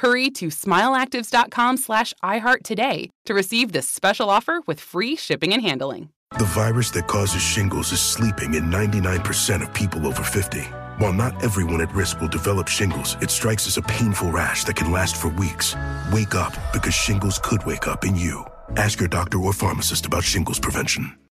Hurry to smileactives.com slash iHeart today to receive this special offer with free shipping and handling. The virus that causes shingles is sleeping in 99% of people over 50. While not everyone at risk will develop shingles, it strikes as a painful rash that can last for weeks. Wake up because shingles could wake up in you. Ask your doctor or pharmacist about shingles prevention.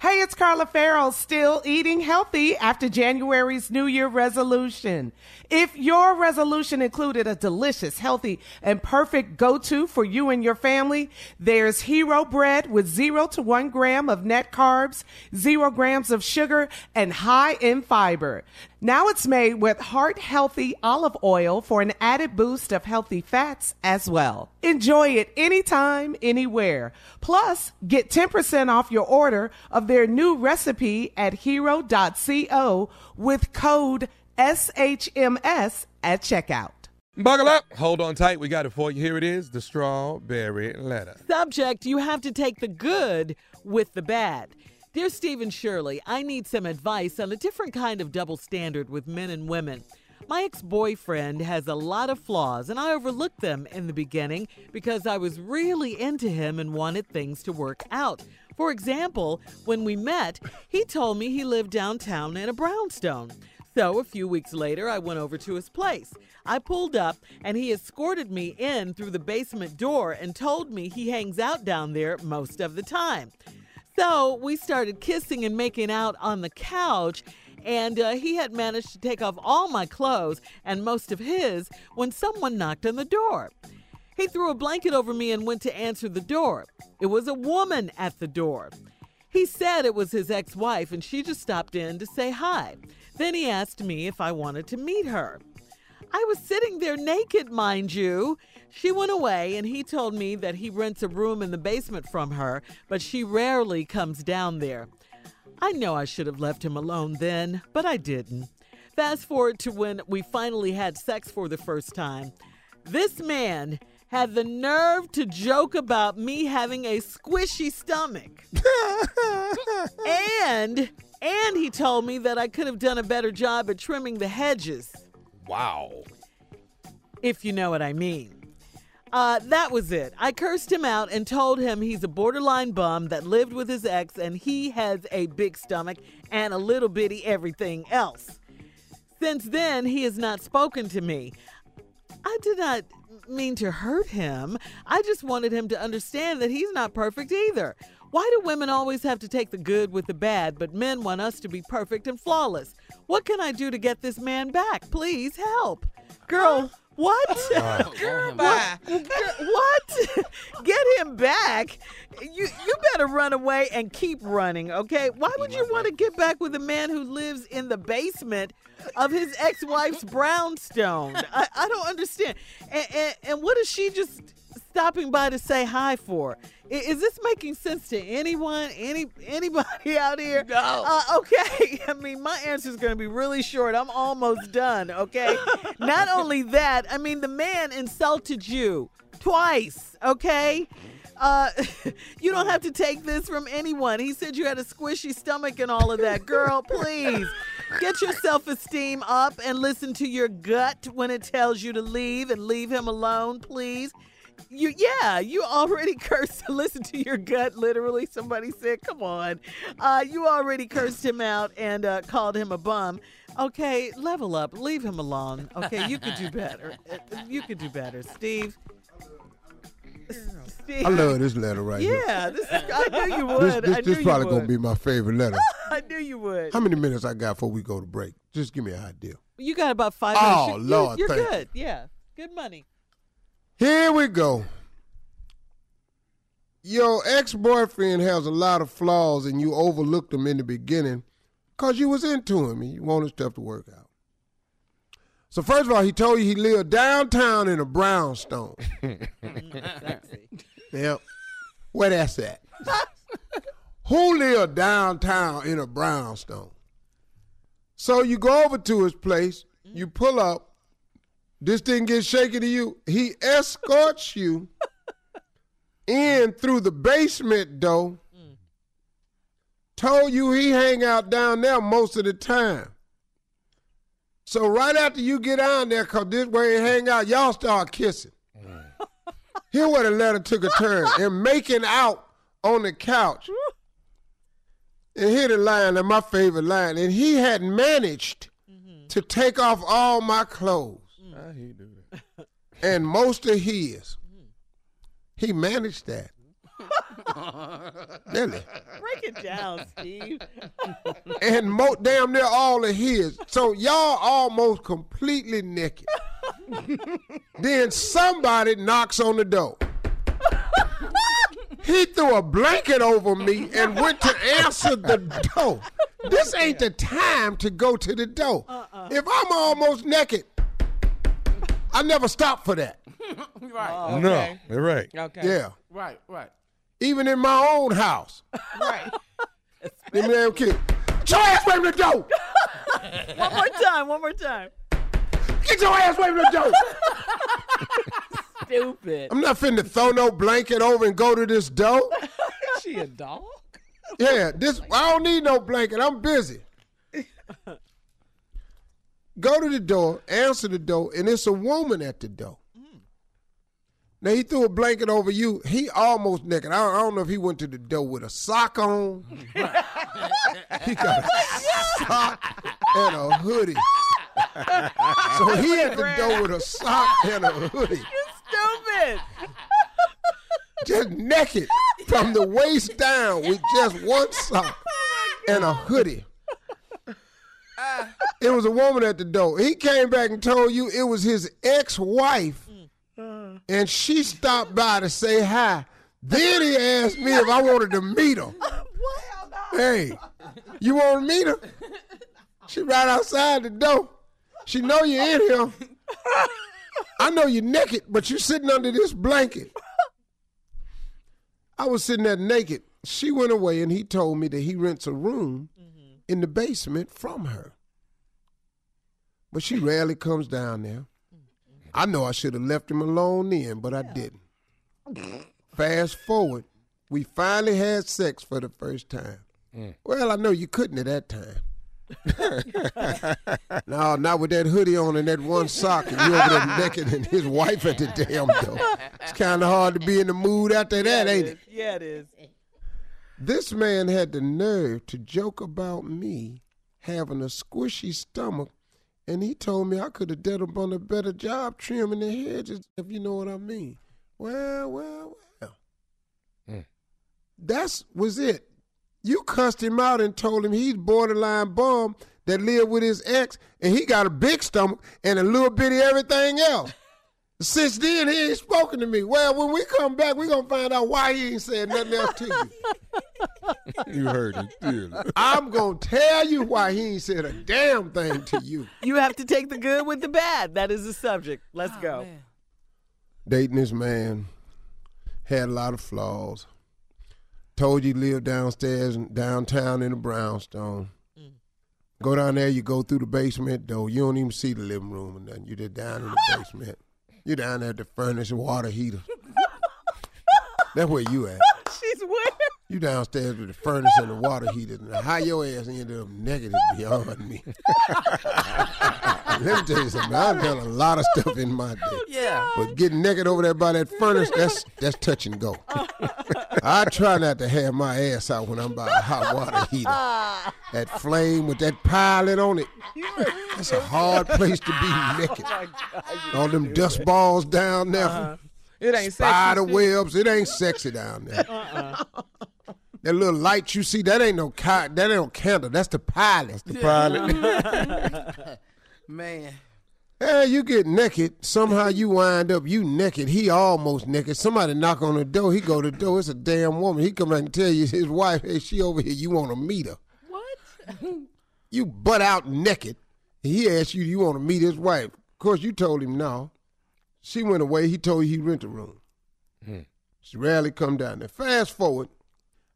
Hey, it's Carla Farrell, still eating healthy after January's New Year resolution. If your resolution included a delicious, healthy, and perfect go-to for you and your family, there's Hero Bread with zero to one gram of net carbs, zero grams of sugar, and high in fiber. Now it's made with heart healthy olive oil for an added boost of healthy fats as well. Enjoy it anytime, anywhere. Plus, get 10% off your order of their new recipe at hero.co with code SHMS at checkout. Buckle up. Hold on tight. We got it for you. Here it is the strawberry letter. Subject You have to take the good with the bad. Dear Steve and Shirley, I need some advice on a different kind of double standard with men and women. My ex boyfriend has a lot of flaws, and I overlooked them in the beginning because I was really into him and wanted things to work out. For example, when we met, he told me he lived downtown in a brownstone. So a few weeks later, I went over to his place. I pulled up, and he escorted me in through the basement door and told me he hangs out down there most of the time. So we started kissing and making out on the couch, and uh, he had managed to take off all my clothes and most of his when someone knocked on the door. He threw a blanket over me and went to answer the door. It was a woman at the door. He said it was his ex wife, and she just stopped in to say hi. Then he asked me if I wanted to meet her. I was sitting there naked, mind you. She went away, and he told me that he rents a room in the basement from her, but she rarely comes down there. I know I should have left him alone then, but I didn't. Fast forward to when we finally had sex for the first time. This man had the nerve to joke about me having a squishy stomach. and and he told me that I could have done a better job at trimming the hedges. Wow. If you know what I mean. Uh, that was it. I cursed him out and told him he's a borderline bum that lived with his ex and he has a big stomach and a little bitty everything else. Since then, he has not spoken to me. I did not mean to hurt him. I just wanted him to understand that he's not perfect either. Why do women always have to take the good with the bad, but men want us to be perfect and flawless? What can I do to get this man back? Please help. Girl, what? Girl, what? bye. What? Get him back. You you better run away and keep running, okay? Why would you want to get back with a man who lives in the basement of his ex-wife's brownstone? I, I don't understand. And, and, and what if she just stopping by to say hi for? Is this making sense to anyone? Any anybody out here? No. Uh, okay. I mean, my answer is going to be really short. I'm almost done. Okay. Not only that, I mean, the man insulted you twice. Okay. Uh, you don't have to take this from anyone. He said you had a squishy stomach and all of that. Girl, please get your self esteem up and listen to your gut when it tells you to leave and leave him alone, please. You, yeah, you already cursed. Listen to your gut, literally. Somebody said, come on. Uh, you already cursed him out and uh, called him a bum. Okay, level up. Leave him alone. Okay, you could do better. You could do better. Steve. Steve. I love this letter right here. Yeah, this is, I knew you would. This, I this, this you probably would. gonna be my favorite letter. I knew you would. How many minutes I got before we go to break? Just give me an idea. You got about five Oh, minutes. You- Lord, you're, thank good. Yeah, good money. Here we go. Your ex-boyfriend has a lot of flaws and you overlooked them in the beginning because you was into him and you wanted stuff to work out. So first of all, he told you he lived downtown in a brownstone. Yep. Where that's at? Who lived downtown in a brownstone? So you go over to his place, you pull up, this thing gets shaky to you. He escorts you in through the basement door. Told you he hang out down there most of the time. So right after you get down there, cause this way he hang out, y'all start kissing. Mm. Here where the letter took a turn and making out on the couch. And here the line, and my favorite line, and he had managed mm-hmm. to take off all my clothes How he do that? and most of his. He managed that. really. Break it down, Steve. And mo- damn near all of his. So y'all almost completely naked. then somebody knocks on the door. He threw a blanket over me and went to answer the door. This ain't the time to go to the door. Uh-uh. If I'm almost naked, I never stop for that. right. Oh, no, you're right. Okay. Yeah. Right. Right. Even in my own house. Right. Them damn kids. Get your ass away from the door! one more time. One more time. Get your ass away from the door! Stupid. I'm not finna throw no blanket over and go to this door. she a dog? Yeah, this I don't need no blanket. I'm busy. Go to the door, answer the door, and it's a woman at the door. Now he threw a blanket over you. He almost naked. I don't, I don't know if he went to the door with a sock on. he got a sock and a hoodie. so he at the door with a sock and a hoodie. You stupid. just naked from the waist down with just one sock and a hoodie. It was a woman at the door. He came back and told you it was his ex-wife, mm. and she stopped by to say hi. Then he asked me if I wanted to meet her. Hey, you want to meet her? She right outside the door. She know you in here. I know you're naked, but you're sitting under this blanket. I was sitting there naked. She went away, and he told me that he rents a room mm-hmm. in the basement from her. But she rarely comes down there. I know I should have left him alone then, but I didn't. Fast forward, we finally had sex for the first time. Mm. Well, I know you couldn't at that time. no, not with that hoodie on and that one sock, and you over there naked and his wife at the damn door. It's kind of hard to be in the mood after that, ain't it? Yeah, it is. This man had the nerve to joke about me having a squishy stomach, and he told me I could have done a better job trimming the hedges, if you know what I mean. Well, well, well. Mm. That's was it. You cussed him out and told him he's borderline bum that lived with his ex, and he got a big stomach and a little bitty everything else. Since then, he ain't spoken to me. Well, when we come back, we're gonna find out why he ain't said nothing else to you. You heard it, clearly. I'm gonna tell you why he ain't said a damn thing to you. You have to take the good with the bad. That is the subject. Let's go. Dating this man had a lot of flaws. Told you live downstairs downtown in a brownstone. Mm. Go down there, you go through the basement door. You don't even see the living room and nothing. You just down in the basement. You down there at the furnace and water heater. That's where you at. She's where? You downstairs with the furnace and the water heater. And how your ass ended up negative beyond me. Let me tell you something. I've done a lot of stuff in my day. Oh, yeah. But getting naked over there by that furnace, that's that's touch and go. Uh, I try not to have my ass out when I'm by a hot water heater. That flame with that pilot on it. That's a hard place to be naked. All them dust balls down there. Uh-huh. It ain't Spider sexy. webs. It ain't sexy down there. That little light you see, that ain't no ki- that ain't no candle. That's the pilot. That's the pilot. Man. Yeah, you get naked. Somehow you wind up you naked. He almost naked. Somebody knock on the door. He go to the door. It's a damn woman. He come back and tell you his wife, hey, she over here. You want to meet her? What? You butt out naked. He asked you, you want to meet his wife? Of course, you told him no. She went away. He told you he rent a room. Hmm. She rarely come down there. Fast forward,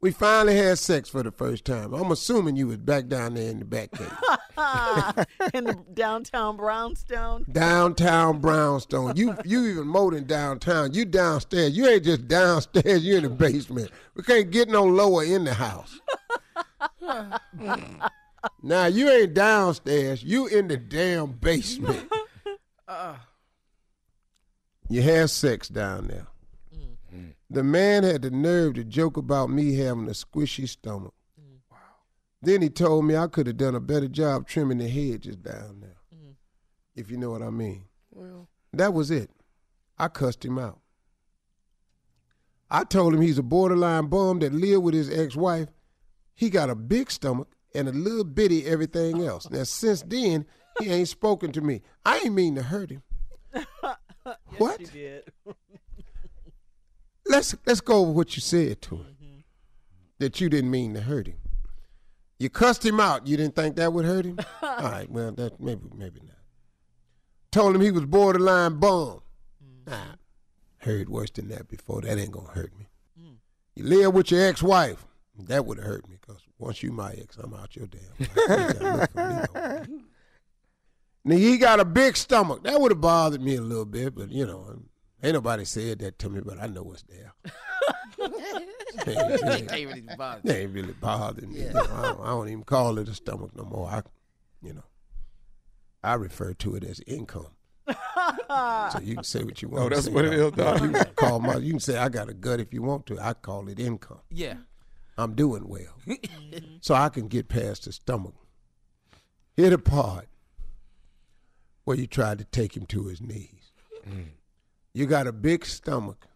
we finally had sex for the first time. I'm assuming you was back down there in the back cave. in the downtown brownstone. downtown brownstone. You you even more than downtown. You downstairs. You ain't just downstairs. You in the basement. We can't get no lower in the house. now you ain't downstairs. You in the damn basement. Uh. You had sex down there. The man had the nerve to joke about me having a squishy stomach. Mm. Wow! Then he told me I could have done a better job trimming the hedges down there. Mm. If you know what I mean. Well, That was it. I cussed him out. I told him he's a borderline bum that lived with his ex-wife. He got a big stomach and a little bitty everything else. Now since then, he ain't spoken to me. I ain't mean to hurt him. what? Let's let's go over what you said to him. Mm-hmm. That you didn't mean to hurt him. You cussed him out. You didn't think that would hurt him? All right, well that maybe maybe not. Told him he was borderline bum. Mm-hmm. Nah, heard worse than that before. That ain't gonna hurt me. Mm. You live with your ex-wife. That would have hurt me because once you my ex, I'm out your damn life. You gotta look for me, though. Now he got a big stomach. That would have bothered me a little bit, but you know, ain't nobody said that to me, but I know what's there. Ain't really- Can't really bother. They ain't really bothered me. You know, I, don't, I don't even call it a stomach no more. I, you know, I refer to it as income. so you can say what you want. Oh, to that's say what it about is, dog. You can call my. You can say I got a gut if you want to. I call it income. Yeah. I'm doing well, mm-hmm. so I can get past the stomach. Hit a part where you tried to take him to his knees. Mm. You got a big stomach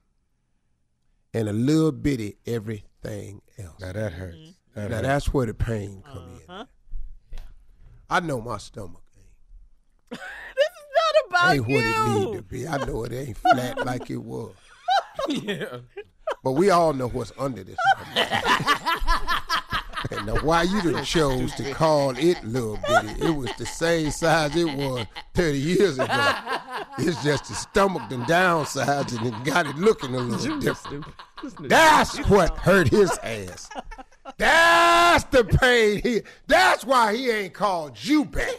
and a little bitty everything else. Now that hurts. Mm-hmm. That now hurts. that's where the pain come in. Huh? I know my stomach ain't. This is not about ain't you. what it need to be. I know it ain't flat like it was. yeah. But we all know what's under this. And now why you done chose to call it little bitty? It was the same size it was 30 years ago. It's just the stomach done downsized and it got it looking a little different. That's what hurt his ass. That's the pain. He, that's why he ain't called you back.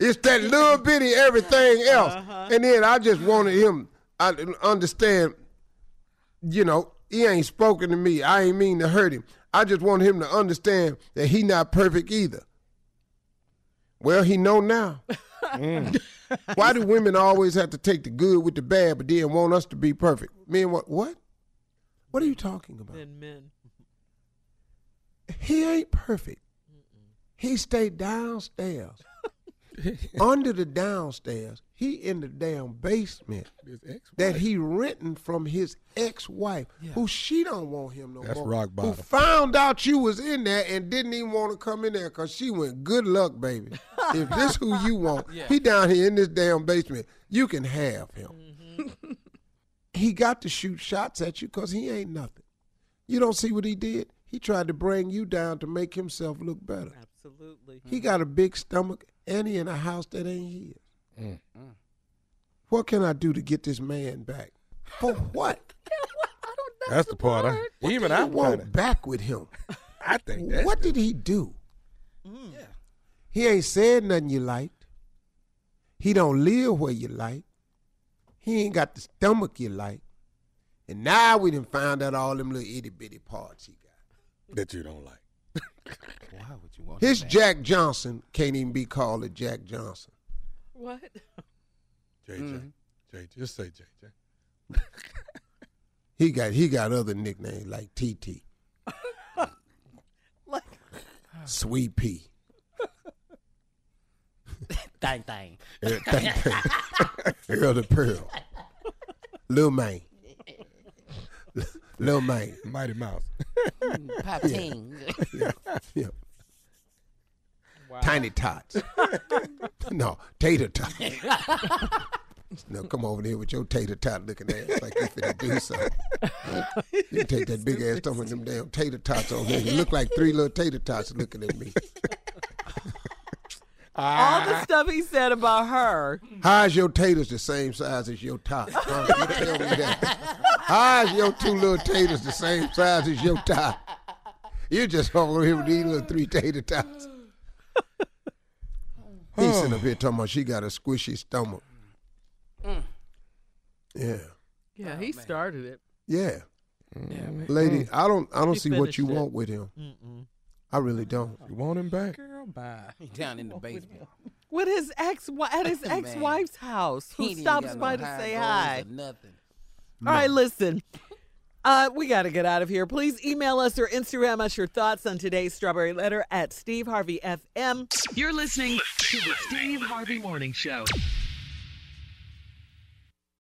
it's that little bitty everything else. And then I just wanted him, I understand, you know, he ain't spoken to me. I ain't mean to hurt him. I just want him to understand that he not perfect either. Well, he know now. Mm. Why do women always have to take the good with the bad, but then want us to be perfect? Men, what? What? What are you talking about? Than men. He ain't perfect. He stayed downstairs. Under the downstairs, he in the damn basement that he renting from his ex-wife, who she don't want him no That's more. rock Who found out you was in there and didn't even want to come in there because she went, good luck, baby. if this who you want, he down here in this damn basement, you can have him. Mm-hmm. he got to shoot shots at you because he ain't nothing. You don't see what he did? He tried to bring you down to make himself look better. Absolutely. He got a big stomach and he in a house that ain't his. What can I do to get this man back? For what? That's the part. I, What even do I'm want kinda, back with him? I think that's what did he do? mm He ain't said nothing you liked. He don't live where you like. He ain't got the stomach you like. And now we done found out all them little itty bitty parts he got. that you don't like. Why would you want His? Jack Johnson can't even be called a Jack Johnson. What? JJ, Mm-hmm. JJ, just say JJ. He got he got other nicknames like TT, Like, Sweet Pea, Dang, dang. Earl Thang Thang, Earl the Pearl, Lil Man, Lil Man. Mighty Mouse. Pop ting. Yeah, yeah. Wow. Tiny Tots. no, Tater Tot. no, come over here with your tater tot looking ass like you finna do something. you take that big ass stuff with them damn tater tots on there. You look like three little tater tots looking at me. all the stuff he said about her. How's your taters the same size as your top? Huh? You tell me that. How's your two little taters the same size as your top? You just over here with these little three tater tots. He's sitting up here talking about she got a squishy stomach. Yeah. Yeah, he started it. Yeah. Mm. Lady, I don't I don't He see what you it. want with him. Mm-mm. I really don't. You want him back? Girl, bye. He down in the basement. With his ex at his ex wife's house, He who ain't stops got no by to say goals hi. or Nothing. All right, listen. Uh, we got to get out of here. Please email us or Instagram us your thoughts on today's Strawberry Letter at Steve Harvey FM. You're listening to the Steve Harvey Morning Show.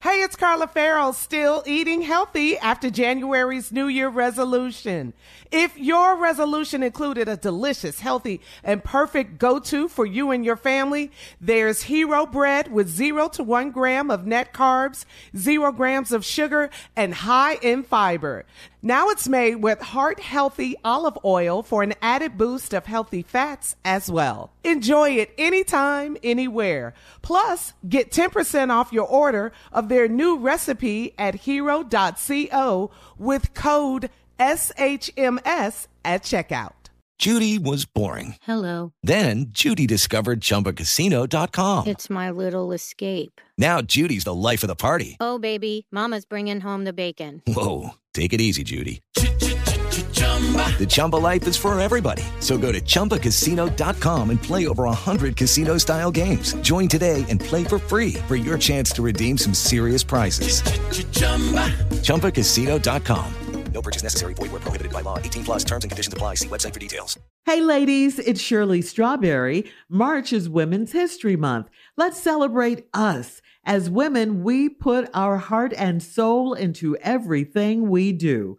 Hey, it's Carla Farrell, still eating healthy after January's New Year resolution. If your resolution included a delicious, healthy, and perfect go-to for you and your family, there's Hero Bread with zero to one gram of net carbs, zero grams of sugar, and high in fiber. Now it's made with heart healthy olive oil for an added boost of healthy fats as well. Enjoy it anytime, anywhere. Plus, get 10% off your order of their new recipe at hero.co with code SHMS at checkout. Judy was boring. Hello. Then Judy discovered ChumbaCasino.com. It's my little escape. Now Judy's the life of the party. Oh, baby, Mama's bringing home the bacon. Whoa, take it easy, Judy. The Chumba life is for everybody. So go to ChumbaCasino.com and play over 100 casino style games. Join today and play for free for your chance to redeem some serious prizes. ChumbaCasino.com. No purchase necessary. Void where prohibited by law. 18 plus terms and conditions apply. See website for details. Hey, ladies, it's Shirley Strawberry. March is Women's History Month. Let's celebrate us. As women, we put our heart and soul into everything we do.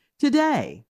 today.